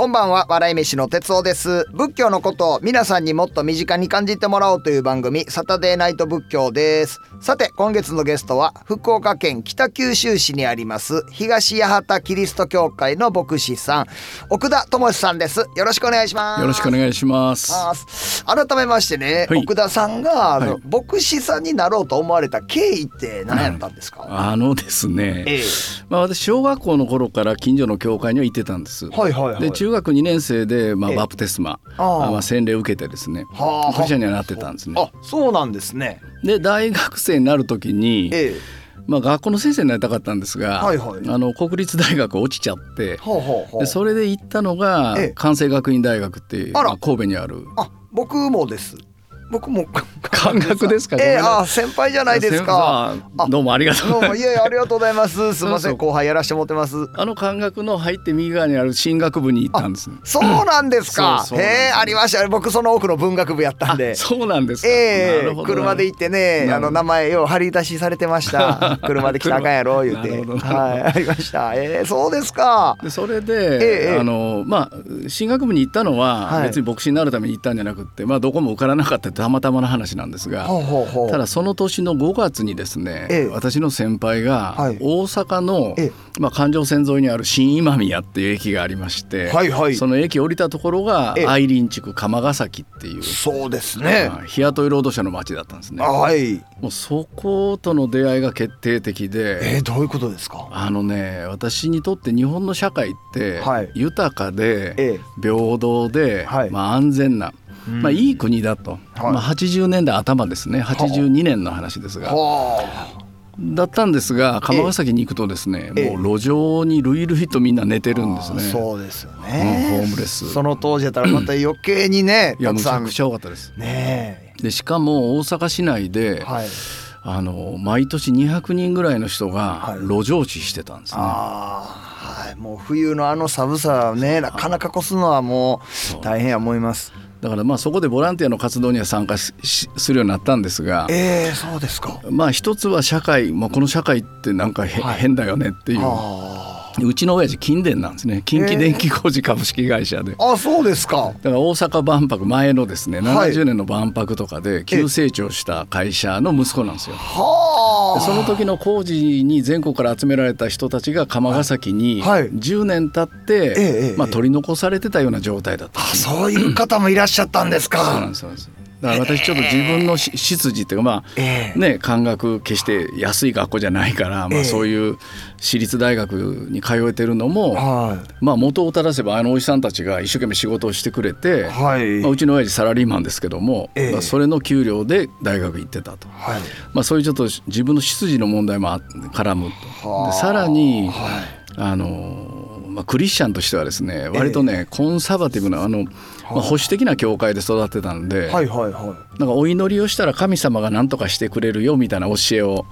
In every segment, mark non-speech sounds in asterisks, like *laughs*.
こんばんは。笑い飯の哲夫です。仏教のことを皆さんにもっと身近に感じてもらおうという番組サタデーナイト仏教です。さて今月のゲストは福岡県北九州市にあります東八幡キリスト教会の牧師さん奥田智さんです。よろしくお願いします。よろしくお願いします。改めましてね、はい。奥田さんがあの、はい牧師さんになろうと思われた経緯って何やったんですか、あのですね、ええ。まあ私小学校の頃から近所の教会には行ってたんです。はいはいはい。で中学2年生でまあええ。バプテスマ、まあ洗礼を受けてですね、はあクリスチャンにはなってたんですね。あそうなんですね。で大学生になる時に、ええ。まあ学校の先生になりたかったんですが、はいはい。あの国立大学落ちちゃって、でそれで行ったのがええ。関西学院大学っていう、あら。まあ神戸にある。あ僕もです僕も。感覚ですか？ええごめんなさいあ先輩じゃないですか。どうもありがとう。どうございます。も。いえいえありがとうございます。*laughs* すいません後輩やらしてもらってます。あの感覚の入って右側にある進学部に行ったんです。ね。そうなんですか。えありました。僕その奥の文学部やったんで。そうなんですか。ええ車で行ってねあの名前を張り出しされてました。*laughs* 車で来たかんやろ言うて。はいありました。ええそうですか。でそれで、ええあのまあ進学部に行ったのは、はい。別に牧師になるために行ったんじゃなくって、まあどこも受からなかったたまたまの話なんですが。ただその年の5月にですね、ええ。私の先輩がはい。大阪の、ええ。まあ、環状線沿いにある新今宮っていう駅がありまして、はいはい。その駅降りたところがええ。愛林地区鎌ヶ崎っていう、そうですね。はい日雇い労働者の町だったんですね。はい。もうそことの出会いが決定的で、えーどういうことですか？あのね私にとって日本の社会ってはい。豊かでええ。平等で、はい。まあ、安全な、うんまあ、いい国だと、はい。まあ、80年代頭ですね。82年の話ですが。はだったんですが鎌ヶ崎に行くとですね、ええ。もう路上に類々とみんな寝てあるんですね。そうですようんねホームレス。その当時やったらまた余計にねいやむちゃくちゃ多かったです。ねでしかも大阪市内えで、はい。あの毎年200人ぐらいの人はい。が路上死してたんですね。ああはい。もう冬のあの寒さをねなかなか越すのはもう。大変や思いますだからまあそこでボランティアの活動には参加するようになったんですが、ええそうですか。まあ一つは社会、まあ、この社会ってなんかへ、はい。変だよねっていう。あうちの親父金電なんですね。近畿電気工事株式会社で。ああそうですか。だから大阪万博前のですねはい。70年の万博とかで急成長した会社の息子なんですよ。はあ。でその時の工事に全国から集められた人たちが鎌ヶ崎にはい。はい。10年経っええええ。てまあ取り残されてたような状態だったんですねそういう方もいらっしゃったんですか。そうなんですだから私ちょっと自分のし出自っていうかまあええ。ね感覚決して安い学校じゃないから、まあ、ええ。そういう私立大学に通えてるのも、はまあ元を正せばあのおじさんたちが一生懸命仕事をしてくれて、まあ、うちの親父サラリーマンですけども、それの給料で大学行ってたと。はい。まあ、そういうちょっと自分の出自の問題もあ絡むと。さらに、はい。あのまあ、クリスチャンとしてはですね割とね、コンサバティブなあの、まあ、保守的な教会で育ってたんで、はいはいはい。なんかお祈りをしたら神様が何とかしてくれるよみたいな教えを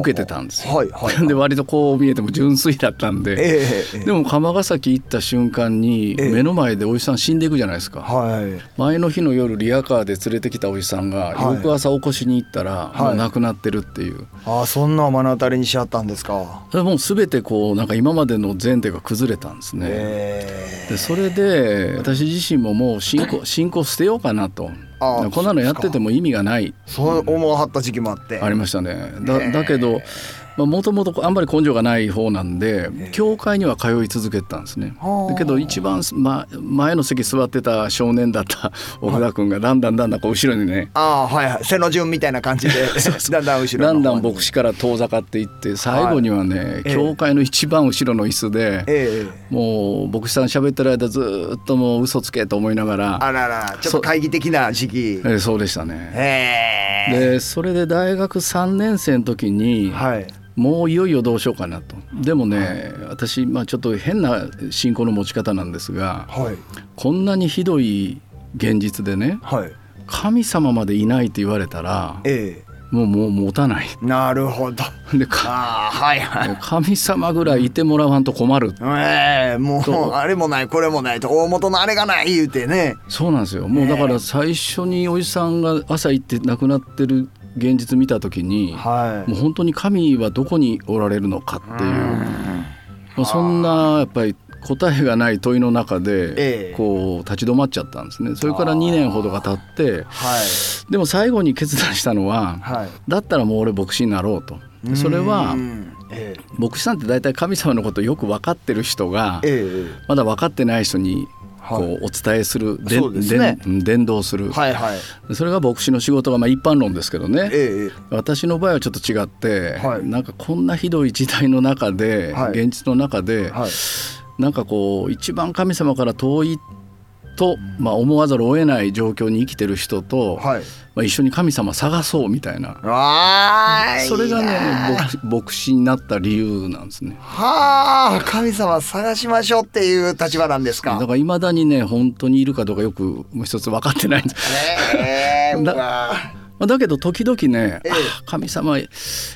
受けてたんですよ。はいはい *laughs* で割とこう見えても純粋だったんで、ええええでも鎌ヶ崎行った瞬間にええ。目の前でおじさん死んでいくじゃないですか。はい。前の日の夜リヤカーで連れてきたおじさんがはい。翌朝起こしに行ったらはい。もう亡くなってるっていう、ああそんなを目の当たりにしちゃったんですか。もう全てこうなんか今までの前提が崩れたんですね。え。でそれで私自身ももう信仰信仰捨てようかなと。あこんなのやってても意味がない。そう思わはった時期もあって。ありましたね。だだけどもともとあんまり根性がない方なんで教会には通い続けてたんですね。はあ。だけど一番、ま、前の席座ってた少年だった *laughs* 奥田君がだんだんだんだんこう後ろにね。ああはいはい。背の順みたいな感じで *laughs* だんだん後ろだんだん牧師から遠ざかっていって最後にはね、ええ。教会の一番後ろの椅子で、ええ。もう牧師さん喋ってる間ずーっともう嘘つけと思いながらあららちょっと懐疑的な時期。えーそうでしたね。ええ。でそれで大学3年生の時に、はいもういよいよどうしようかなと。でもね、私、まあ、ちょっと変な信仰の持ち方なんですがはい。こんなにひどい現実でねはい。神様までいないと言われたらええ。もうもう持たない。なるほど。*laughs* でかああはい。はい神様ぐらいいてもらわんと困る。*laughs* ええもうあれもないこれもないと大元のあれがない言うてね。そうなんですよ。もうだから最初におじさんが朝行って亡くなってる現実見た時にはい。もう本当に神はどこにおられるのかっていう。まあそんなやっぱり答えがない問いの中えでえこう立ち止まっちゃったんですね。それから2年ほどが経ってはい。でも最後に決断したのははい。だったらもう俺牧師になろうと。でそれは牧師さんって大体神様のことをよく分かってる人がええ。まだ分かってない人にこはい。うお伝えする、でそうですね。でん伝道する、はいはい。それが牧師の仕事がまあ一般論ですけどね。ええ。私の場合はちょっと違って、はい。なんかこんなひどい時代の中で、はい。現実の中で、はい。なんかこう一番神様から遠いと、まあ、思わざるを得ない状況に生きてる人と、はい。まあ、一緒に神様探そうみたいな。それがね牧牧師になった理由なんですね。はあ神様探しましょうっていう立場なんですか。だからいまだにね本当にいるかどうかよくもう一つ分かってないんです。ええうだわまあだけど時々ね、ええ。あ神様い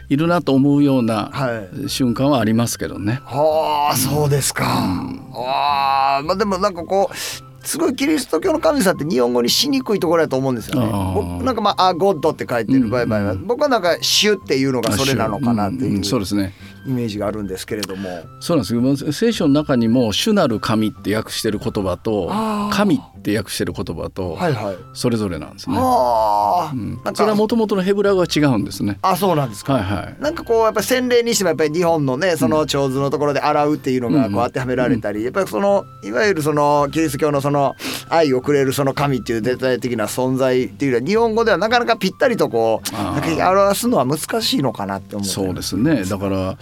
るなと思うようなはい。瞬間はありますけどね。はあそうですか、ああまあでもなんかこうすごいキリスト教の神様って日本語にしにくいところだと思うんですよね。僕なんかまあ「あゴッド」って書いてる場合は、僕はなんか「主」っていうのがそれなのかなってうんいうそうですね。イメージがあるんですけれども。そうなんですけど聖書の中にも「主なる神」って訳してる言葉とあ「ー。神」って訳してる言葉とはいはい。それぞれなんですね。はあ、うん。なんかそれはもともとのヘブラ語は違うんですね。あそうなんですか。はいはい。なんかこうやっぱり洗礼にしてもやっぱり日本のねその長図のところで洗うっていうのがこう当てはめられたりやっぱりそのいわゆるそのキリスト教のその愛をくれるその神っていう絶対的な存在っていうのは日本語ではなかなかぴったりとこう表すのは難しいのかなって思うそうですね。だから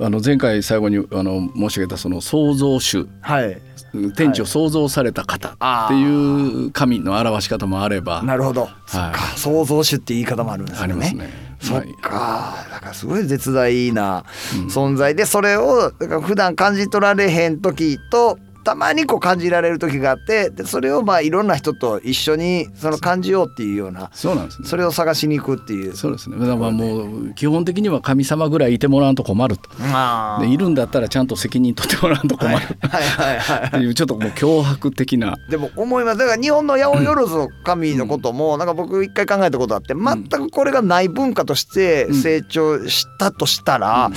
あの前回最後にあの申し上げたその創造主はい天地を創造された方っていう神の表し方もあれば。なるほど、そっか。創造主って言い方もあるんですよね。ありますね。そっはい。かだからすごい絶大な存在でそれをだから普段感じ取られへん時とたまにこう感じられる時があってでそれをまあいろんな人と一緒にその感じようっていうようなそうなんですね。それを探しに行くっていう。そうですね。だからまあもう基本的には神様ぐらいいてもらわんと困ると。あいるんだったらちゃんと責任取ってもらわんと困る。はいはいはいっていうちょっともう脅迫的な。でも思いますだから日本の八百万の神のこともなんか僕一回考えたことあって全くこれがない文化として成長したとしたら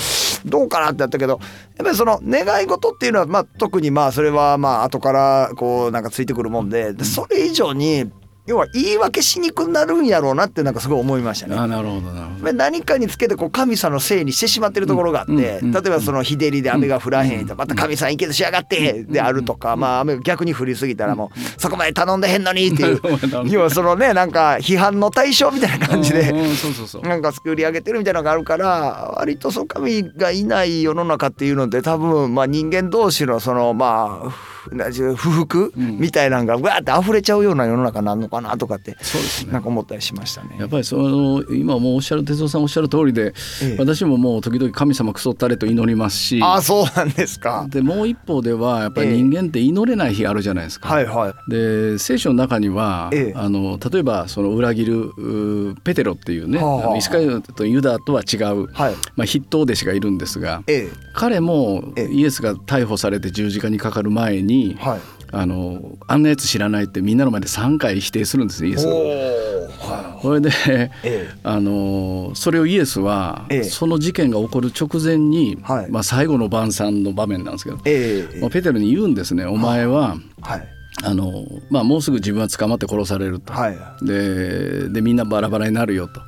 どうかなってやったけどやっぱりその願い事っていうのはまあ特にまあそれはまあ後からこうなんかついてくるもんででそれ以上に要は言い訳しにくくなるんやろうなってなんかすごい思いましたね。あなるほどなるほど。まあ何かにつけてこう神様のせいにしてしまってるところがあって、うん。例うんえばその日照りで雨が降らへんとまた神さんいけずしやがってであるとかまあ雨が逆に降りすぎたらもうそこまで頼んでへんのにっていう *laughs* 要はそのねなんか批判の対象みたいな感じでうんうんそうそうそう。なんか作り上げてるみたいなのがあるから割とそう神がいない世の中っていうので多分まあ人間同士のそのまあ不服？うんみたいなのがわーって溢れちゃうような世の中になるのかなとかってそうですねなんか思ったりしましたね。やっぱりその今もうおっしゃる哲夫さんおっしゃる通りで、ええ私ももう時々神様クソったれと祈りますしあそうなんですか。でもう一方ではやっぱり人間って祈れない日あるじゃないですか。はいはい。で聖書の中には、ええあの例えばその裏切るうペテロっていうね、はあはあイスカリとユダとは違う、はい。まあ、筆頭弟子がいるんですがえ彼もええイエスが逮捕されて十字架にかかる前にえ。はい。あのあんなやつ知らないってみんなの前で3回否定するんですねイエスそれでえあのそれをイエスは、ええその事件が起こる直前に、はいまあ、最後の晩餐の場面なんですけど、ええまあ、ペテロに言うんですね「お前ははい。あの、まあ、もうすぐ自分は捕まって殺されると」はい。ででみんなバラバラになるよと。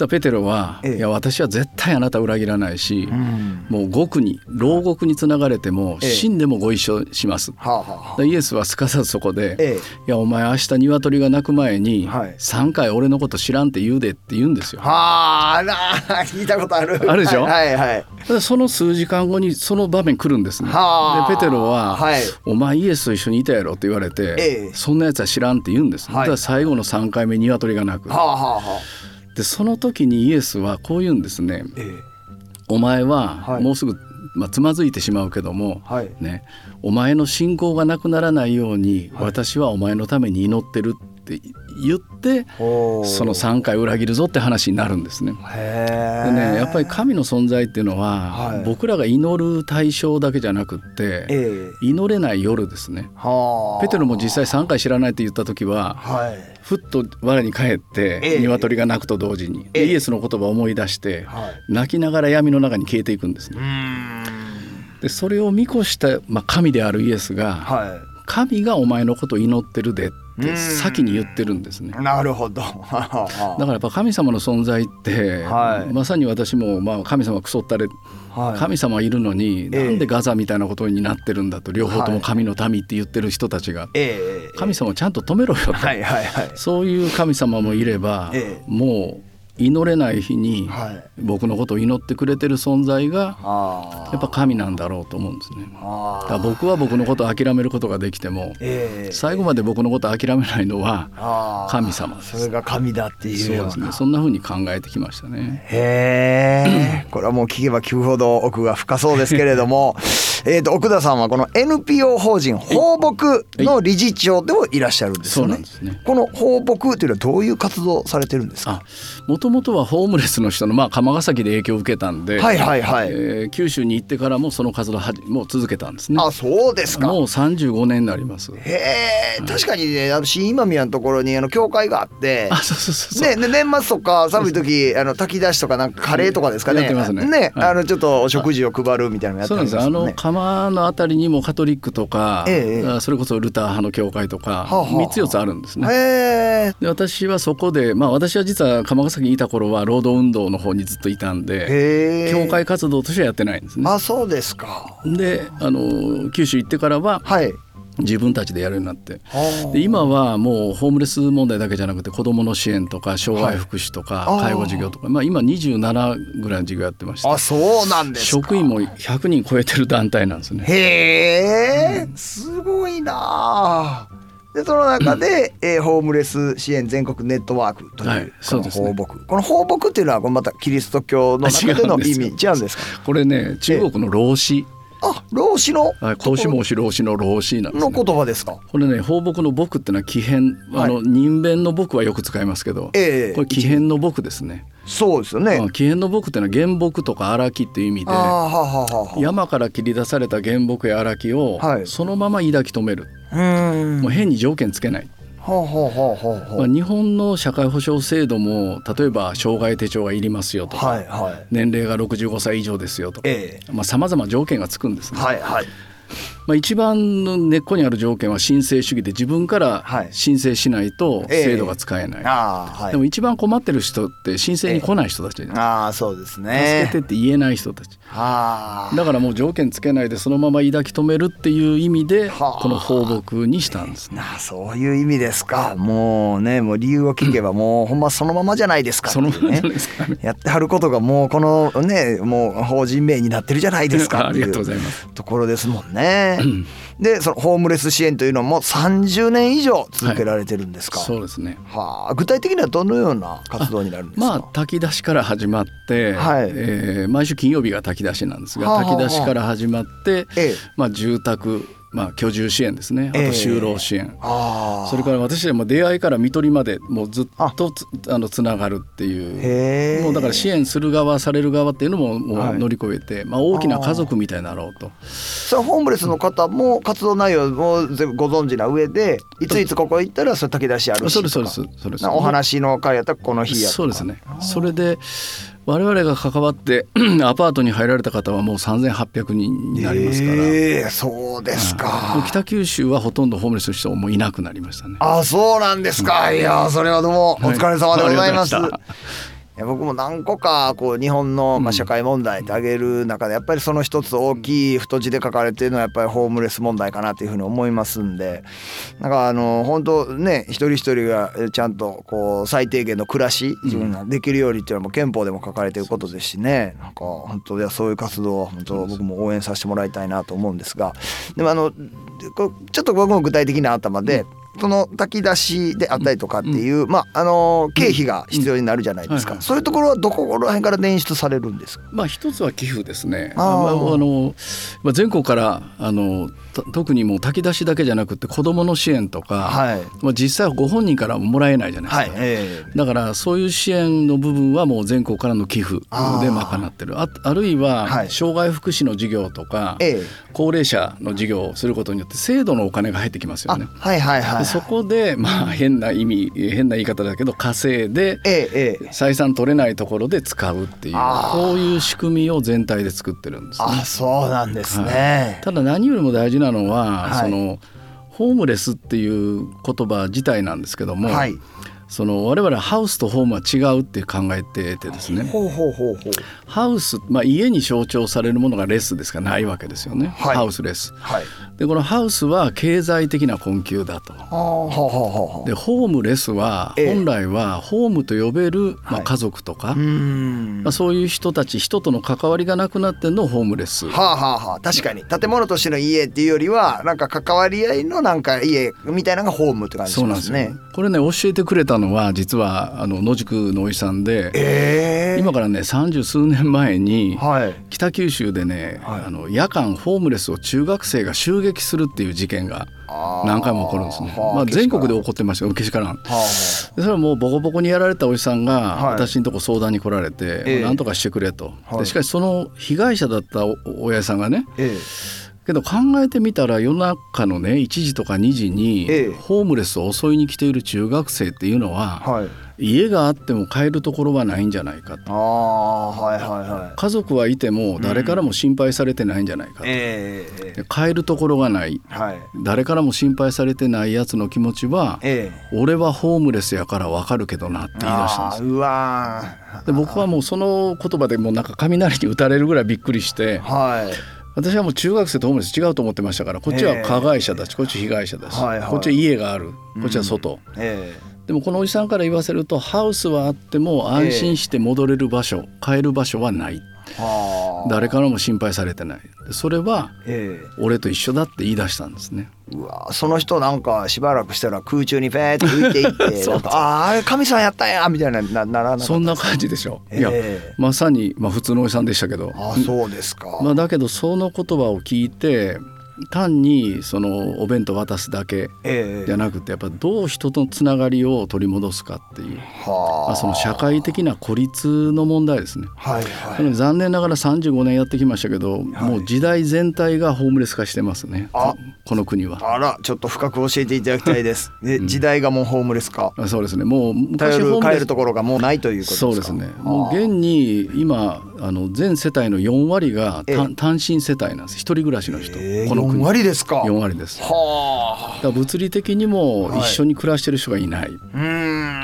たらペテロは、ええいや私は絶対あなた裏切らないし、え。うん。もう獄に牢獄につながれてもええ死んでもご一緒します。はあイエスはすかさずそこで「えいやお前明日鶏が鳴く前にはい3回俺のこと知らんって言うで」って言うんですよえ。。はあなあ聞いたことある。*laughs* あるでしょ？はいはい。でその数時間後にその場面来るんですね。はあでペテロは、はいお前イエスと一緒にいたやろ」って言われて、ええそんなやつは知らんって言うんです。はい最後の3回目鶏が鳴く。はあはあはあ。でその時にイエスはこう言うんですね。ええ。お前ははいもうすぐ、まあ、つまずいてしまうけども、はい。ね、お前の信仰がなくならないように、はい私はお前のために祈ってるってって言ってその3回裏切るぞって話になるんですね。でねやっぱり神の存在っていうのは、はい、僕らが祈る対象だけじゃなくって、えー、祈れない夜ですね。ペテロも実際3回知らないって言った時は、はい、ふっと我に返って、えー、鶏が鳴くと同時に、えー、イエスの言葉を思い出して、はい、泣きながら闇の中に消えていくんですね。でそれを見越した、まあ、神であるイエスが、はい、神がお前のことを祈ってるでって先に言ってるんですね。なるほど。*laughs* だからやっぱ神様の存在って、はい、まさに私も、まあ、神様くそったれ、はい、神様いるのに、えー、なんでガザみたいなことになってるんだと両方とも神の民って言ってる人たちが、えー、神様をちゃんと止めろよと、はいはいはい、そういう神様もいれば、えー、もう祈れない日に僕のことを祈ってくれてる存在がやっぱ神なんだろうと思うんですね。だ僕は僕のことを諦めることができても、最後まで僕のことを諦めないのは神様です。それが神だっていうそうですね。そんな風に考えてきましたね。へえ。*clears throat* これはもう聞けば聞くほど奥が深そうですけれども。*laughs* えー、と奥田さんはこの NPO 法人放牧の理事長でもいらっしゃるんですよね。ねこの放牧というのはどういう活動されてるんですか？もともとはホームレスの人のまあ釜ヶ崎で影響を受けたんで、はいはいはい。えー、九州に行ってからもその活動はもう続けたんですね。あ、そうですか。もう三十五年になります。へえ、確かにね、あの新今宮のところにあの教会があって、あ、そうそうそうね、年末とか寒い時あの炊き出しとかなんかカレーとかですかね。ね。ね、あのちょっとお食事を配るみたいなのやってますね。あの釜のあたりにもカトリックとか、ええ、それこそルター派の教会とか3つ4つあるんですね。で私はそこでまあ私は実は釜ヶ崎にいた頃は労働運動の方にずっといたんで教会活動としてはやってないんですね。あそうですか。であの九州行ってからは、はい。自分たちでやるようになって。で今はもうホームレス問題だけじゃなくて子どもの支援とか障害福祉とか介護事業とか、まあ、今27ぐらいの事業やってましてあそうなんです職員も100人超えてる団体なんですね。へえすごいなでその中で、えー、ホームレス支援全国ネットワークという、はい、そうですね、放牧。この放牧っていうのはまたキリスト教の中での意味違うんですか？これね中国の老子あ老子の？はい孔子孟子老子の老子なんです、ね、の言葉ですか？これね放牧の牧ってのは奇変、あの人弁の牧はよく使いますけど、えー、これ奇変の牧ですね。そうですよね。奇変の牧っていうのは原木とか荒木っていう意味で、山から切り出された原木や荒木をそのまま抱き止める、もう変に条件つけないまあ、日本の社会保障制度も例えば障害手帳がいりますよとか、はいはい、年齢が65歳以上ですよとかさまざ、ま条件がつくんですね。はいはいまあ、一番の根っこにある条件は申請主義で自分から申請しないと制度が使えない、はい、でも一番困ってる人って申請に来ない人たちじゃないですか、あそうですね。助けてって言えない人たち。だからもう条件つけないでそのまま抱き留めるっていう意味でこの放牧にしたんですね。あそういう意味ですか。もうねもう理由を聞けばもうほんまそのままじゃないですか、ね、*laughs* そのままですかね。やってはることがもうこのねもう法人名になってるじゃないですかありがとうございます。ところですもんねでそのホームレス支援というのも30年以上続けられてるんですか、はい、そうですね。はあ。具体的にはどのような活動になるんですか？まあ炊き出しから始まって、はい。えー、毎週金曜日が炊き出しなんですが、はあはあ、炊き出しから始まって、ええ、まあ住宅まあ、居住支援ですね。あと就労支援、えー、それから私はも出会いから看取りまでもうずっとつあ。のつながるっていう。もうだから支援する側される側っていうのももう乗り越えて、はい、まあ、大きな家族みたいになろうと。それホームレスの方も活動内容も全部ご存知な上でいついつここ行ったらそれ炊き出しあるしそうですそうですそうです。お話の会やったらこの日やそうですね。それで我々が関わって *clears throat* アパートに入られた方はもう3800人になりますから、えー、そうですか、北九州はほとんどホームレスの人もいなくなりましたね。あそうなんですか、いやそれはどうもお疲れ様でございます、はい。や *laughs* 僕も何個かこう日本のまあ社会問題って挙げる中でやっぱりその一つ大きい太字で書かれてるのはやっぱりホームレス問題かなというふうに思いますんで。なんかあの本当ね一人一人がちゃんとこう最低限の暮らし自分ができるようにっていうのはもう憲法でも書かれてることですしね。なんか本当ではそういう活動は本当僕も応援させてもらいたいなと思うんですが。でもあのちょっと僕も具体的な頭でその炊き出しであったりとかっていう、まああの経費が必要になるじゃないですか、そういうところはどこら辺から捻出されるんですか？まあ一つは寄付ですね。あ、まあ、あの、まあ、全国からあの特にもう炊き出しだけじゃなくて子どもの支援とか、はい、まあ、実際はご本人からもらえないじゃないですか、はいえー、だからそういう支援の部分はもう全国からの寄付で賄ってる。ああるいは障害福祉の事業とか、はい、高齢者の事業をすることによって制度のお金が入ってきますよね。はいはいはい、そこでまあ変な意味変な言い方だけど稼いで、えー、採算取れないところで使うっていうこういう仕組みを全体で作ってるんです、ね、あそうなんですね、ただ何よりも大事なのは、はい、そのホームレスっていう言葉自体なんですけども、はい、その我々はハウスとホームは違うって考えててですね。ハウス、まあ、家に象徴されるものがレスですかないわけですよね、はい、ハウスレス、はい、でこのハウスは経済的な困窮だと。でホームレスは本来はホームと呼べる、まあ、家族とか、はい、まあ、そういう人たち人との関わりがなくなってんのホームレス、はあはあはあ、確かに。建物としての家っていうよりはなんか関わり合いのなんか家みたいなのがホームって感じしますね。これね教えてくれたのは実はあの野宿のおじさんで、えー、今からね三十数年前に、北九州でね、はい、あの夜間ホームレスを中学生が襲撃するっていう事件が何回も起こるんですね。まあ、全国で起こってましたよけしからん。それはもうボコボコにやられたおじさんが私のとこ相談に来られて、はい、なんとかしてくれと。でしかしその被害者だった親父さんがね、ええけど考えてみたら夜中のね1時とか2時にホームレスを襲いに来ている中学生っていうのは、はい、家があっても帰るところはないんじゃないかと。あ、はいはいはい、家族はいても誰からも心配されてないんじゃないかと、うんえー、帰るところがない、はい、誰からも心配されてないやつの気持ちは、えー、俺はホームレスやから分かるけどなって言い出したんですうわで僕はもうその言葉でもうなんか雷に打たれるぐらいびっくりして。はい私はもう中学生とホームレス違うと思ってましたからこっちは加害者だしこっち被害者だし、はいはい、こっちは家があるこっちは外、うんえ。ー、でもこのおじさんから言わせるとハウスはあっても安心して戻れる場所、えー、帰る場所はない誰からも心配されてない。それは俺と一緒だって言い出したんですね、うわその人なんかしばらくしたら空中にフェーって浮いていって *laughs* あああれ神さんやったんやみたいななならなそんな感じでしょ、えー、いやまさに、まあ、普通のおじさんでしたけど。あそうですか、まあ、だけどその言葉を聞いて単にそのお弁当渡すだけじゃなくてやっぱどう人とのつながりを取り戻すかっていう、まあ、その社会的な孤立の問題ですね、はいはい、残念ながら35年やってきましたけど、はい、もう時代全体がホームレス化してますね。この国は。あらちょっと深く教えていただきたいです。で時代がもうホームレス化、うん、そうですね。もう昔ホームレス帰るところがもうないということですか？そうですね。もう現に今あの全世帯の4割が単身世帯なんです。一人暮らしの人、えー、この国4割ですか。4割です。はあ。物理的にも一緒に暮らしてる人がいない、はい、うん。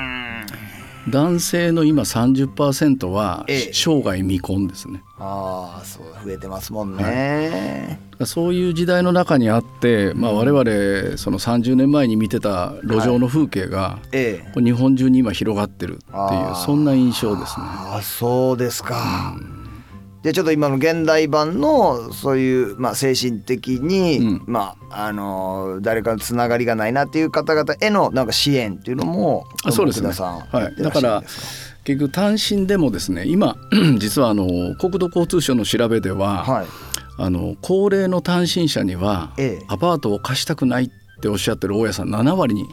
男性の今30%は生涯未婚ですね、ああそう増えてますもんね、はい、そういう時代の中にあって、まあ、我々その30年前に見てた路上の風景が、はい、日本中に今広がってるっていうそんな印象ですね。あそうですか、うんでちょっと今の現代版のそういう、まあ、精神的に、うん、まああの誰かのつながりがないなっていう方々へのなんか支援っていうのもそうですね、はい、だから結局単身でもですね今 *clears throat* 実はあの国土交通省の調べでは、はい、あの高齢の単身者には、アパートを貸したくないっておっしゃってる大家さん7割に。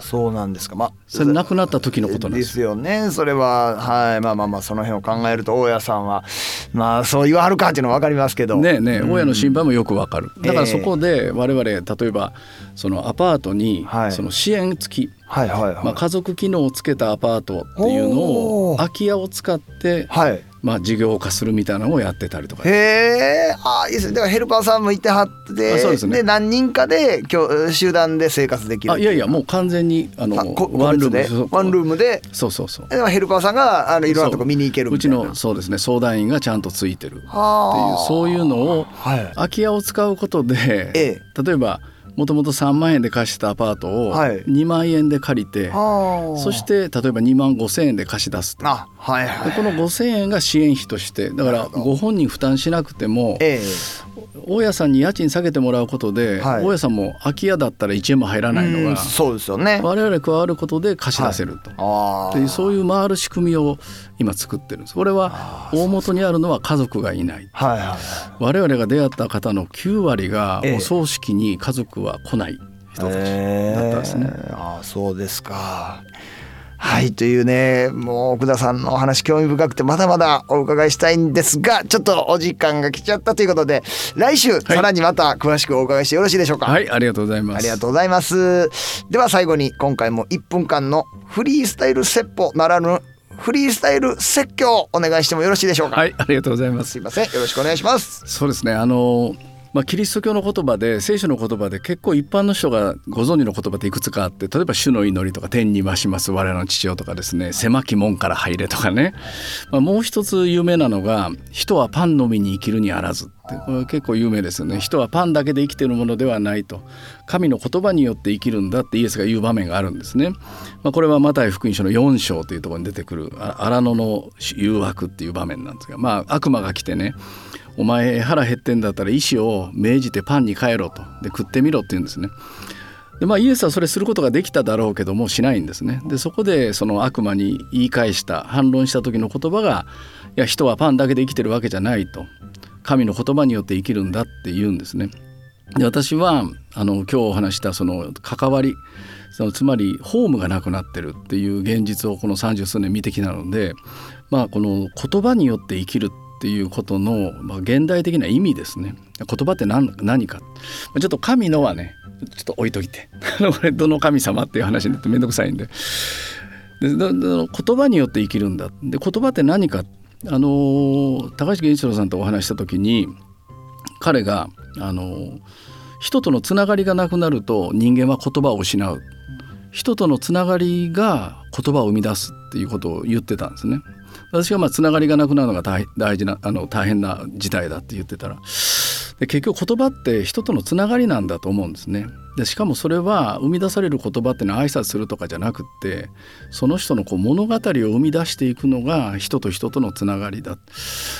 そうなんですか。まあそれ亡くなった時のことなんですよ。ねそれは。はい。まあまあまあその辺を考えると大家さんはまあそう言わはるかっていうのは分かりますけど。ねね、うん、大家の心配もよくわかる。だからそこで我々例えばそのアパートにその支援付き、はいはいはい、まあ、家族機能をつけたアパートっていうのを空き家を使って、はい、まあ、事業化するみたいなのをやってたりとか。へえ、あいいですね。だからヘルパーさんもいてはってそうですね。で何人かで今日集団で生活できる。あいやいやもう完全にあのワンルームワンルームで？そうそうそう。でヘルパーさんがあのいろんなとこ見に行けるうちのそうですね。相談員がちゃんとついてるっていうそういうのを、はい、空き家を使うことで、ええ、例えばもともと3万円で貸したアパートを2万円で借りて、はい、そして例えば2万5千円で貸し出すあ、はいはい、この5千円が支援費としてだからご本人負担しなくても、え大家さんに家賃下げてもらうことで、はい、大家さんも空き家だったら1円も入らないのがそうですよね。我々加わることで貸し出せると、はい、いうそういう回る仕組みを今作ってるんです。これは大元にあるのは家族がいない、はいはい、我々が出会った方の9割がお葬式に家族は来ない人たちだったんですね。えー、あそうですか。はいというねもう奥田さんのお話興味深くてまだまだお伺いしたいんですがちょっとお時間が来ちゃったということで来週、さらにまた詳しくお伺いしてよろしいでしょうか？はいありがとうございます。ありがとうございます。では最後に今回も1分間のフリースタイル説法ならぬフリースタイル説教お願いしてもよろしいでしょうか？はいありがとうございます。すいませんよろしくお願いします。そうですねあのまあ、キリスト教の言葉で聖書の言葉で結構一般の人がご存知の言葉っていくつかあって例えば「主の祈り」とか「天に増します我らの父よ」とかですね「狭き門から入れ」とかね、まあ、もう一つ有名なのが「人はパンのみに生きるにあらず」って。これ結構有名ですよね。人はパンだけで生きてるものではないと。神の言葉によって生きるんだってイエスが言う場面があるんですね、まあ、これはマタイ福音書の4章というところに出てくる荒野の誘惑っていう場面なんですがまあ悪魔が来てねお前腹減ってんだったら意思を命じてパンに変えろとで食ってみろって言うんですね。でまあ、イエスはそれすることができただろうけどもしないんですね。でそこでその悪魔に言い返した反論した時の言葉が「いや人はパンだけで生きてるわけじゃない」と「神の言葉によって生きるんだ」って言うんですね。で私はあの今日お話したその関わりそのつまりホームがなくなってるっていう現実をこの三十数年見てきたので、まあ、この言葉によって生きるっていうことの、まあ、現代的な意味ですね。言葉って何何か。ちょっと神のはねちょっと置いといて。*laughs* これどの神様っていう話になって面倒くさいんで。で言葉によって生きるんだ。で言葉って何か。あの高橋源一郎さんとお話した時に彼があの人とのつながりがなくなると人間は言葉を失う。人とのつながりが言葉を生み出す。っていうことを言ってたんですね。私はまあつながりがなくなるのが大大事なあの大変な事態だって言ってたらで結局言葉って人とのつながりなんだと思うんですね。でしかもそれは生み出される言葉ってのは挨拶するとかじゃなくってその人のこう物語を生み出していくのが人と人とのつながりだ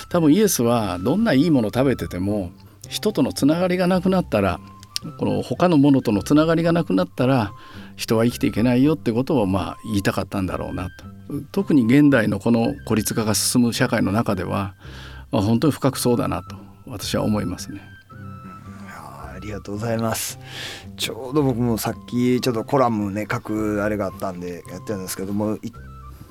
多分イエスはどんないいもの食べてても人とのつながりがなくなったらこの他のものとのつながりがなくなったら人は生きていけないよってことをまあ言いたかったんだろうなと特に現代のこの孤立化が進む社会の中では、まあ、本当に深くそうだなと私は思いますね。ありがとうございますちょうど僕もさっきちょっとコラムね書くあれがあったんでやってるんですけども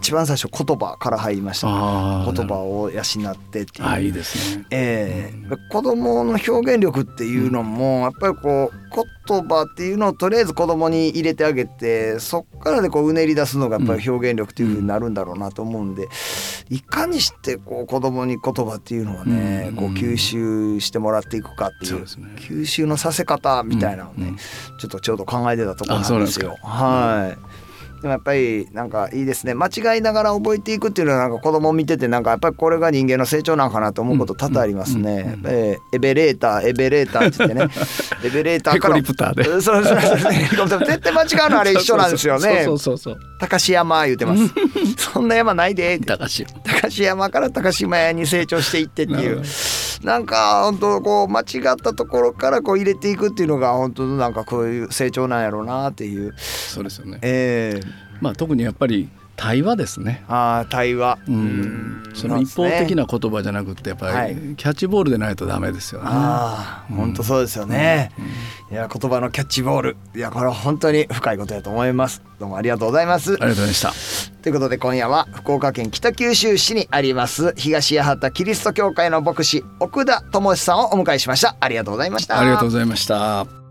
一番最初言葉から入りました、言葉を養ってっていう。あいいですね、えー、うん、子供の表現力っていうのもやっぱりこう言葉っていうのをとりあえず子供に入れてあげてそっからでこううねり出すのがやっぱり表現力っていうふうになるんだろうなと思うんで、いかにしてこう子供に言葉っていうのはね、こう吸収してもらっていくかっていう、ね、吸収のさせ方みたいなのをね、ちょっとちょうど考えてたところなんですよ。はい、でもやっぱりなんかいいですね。間違いながら覚えていくっていうのはなんか子供見ててなんかやっぱりこれが人間の成長なんかなと思うこと多々ありますね。えエベレーターエベレーターって言ってね。*laughs* エベレーターからそうそうそう絶対間違うのあれ一緒なんですよね。*laughs* そうそうそう高志山言うてます。そんな山ないで。高志高志山から高島屋に成長していってっていう。なんか本当こう間違ったところからこう入れていくっていうのが本当なんかこういう成長なんやろうなっていう。そうですよね。ええ。ーまあ、特にやっぱり対話ですね。あ対話、うん、その一方的な言葉じゃなくてやっぱりキャッチボールでないとダメですよね。ああ、本当そうですよね。いや言葉のキャッチボールいやこれは本当に深いことだと思います。どうもありがとうございます。ありがとうございました。ということで今夜は福岡県北九州市にあります東八幡キリスト教会の牧師奥田智さんをお迎えしました。ありがとうございました。ありがとうございました。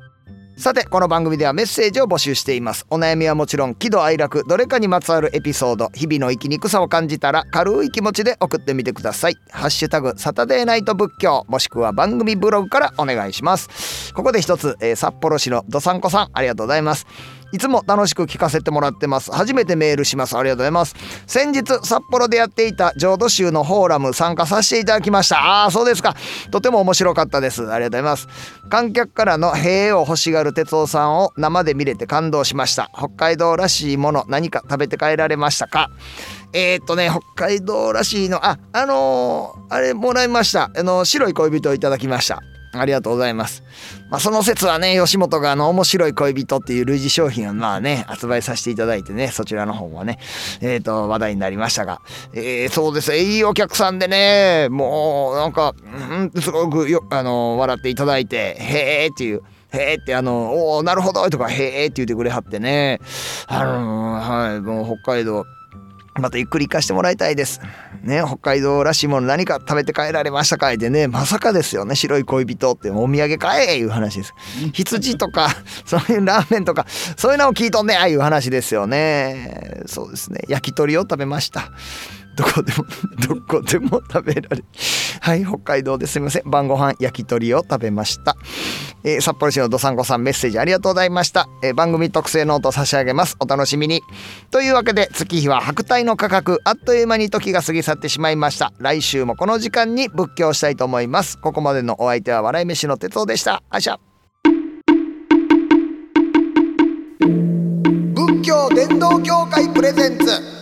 さてこの番組ではメッセージを募集しています。お悩みはもちろん喜怒哀楽どれかにまつわるエピソード日々の生きにくさを感じたら軽い気持ちで送ってみてください。ハッシュタグサタデーナイト仏教もしくは番組ブログからお願いします。ここで一つ、えー、札幌市のどさんこさんありがとうございます。いつも楽しく聞かせてもらってます。初めてメールします。ありがとうございます。先日札幌でやっていた浄土宗のフォーラム参加させていただきました。ああそうですか。とても面白かったです。ありがとうございます。観客からの「へえ」を欲しがる哲夫さんを生で見れて感動しました。北海道らしいもの何か食べて帰られましたか？えー、っとね北海道らしいのああのー、あれもらいました。あの白い恋人をいただきました。ありがとうございます。まあ、その説はね、吉本があの、面白い恋人っていう類似商品をまあね、発売させていただいてね、そちらの方はね、えっ、ー、と、話題になりましたが、えー、そうですいいお客さんでね、もう、なんか、うん、すごくよ、あの、笑っていただいて、へーっていう、へーってあの、おおなるほどとか、へーって言ってくれはってね、あのはい、もう北海道、またゆっくり行かしてもらいたいです。ね、北海道らしいもの何か食べて帰られましたかいでね、まさかですよね、白い恋人ってお土産買えいう話です。羊とか、*laughs* そういうラーメンとか、そういうのを聞いとんねあいう話ですよね。そうですね、焼き鳥を食べました。どこでもどこでも食べられはい北海道ですみません。晩ご飯焼き鳥を食べました、えー、札幌市のどさんこさんメッセージありがとうございました、えー、番組特製ノート差し上げます。お楽しみに。というわけで月日は白帯の価格。あっという間に時が過ぎ去ってしまいました。来週もこの時間に仏教したいと思います。ここまでのお相手は笑い飯の哲夫でした。あしゃ仏教伝道協会プレゼンツ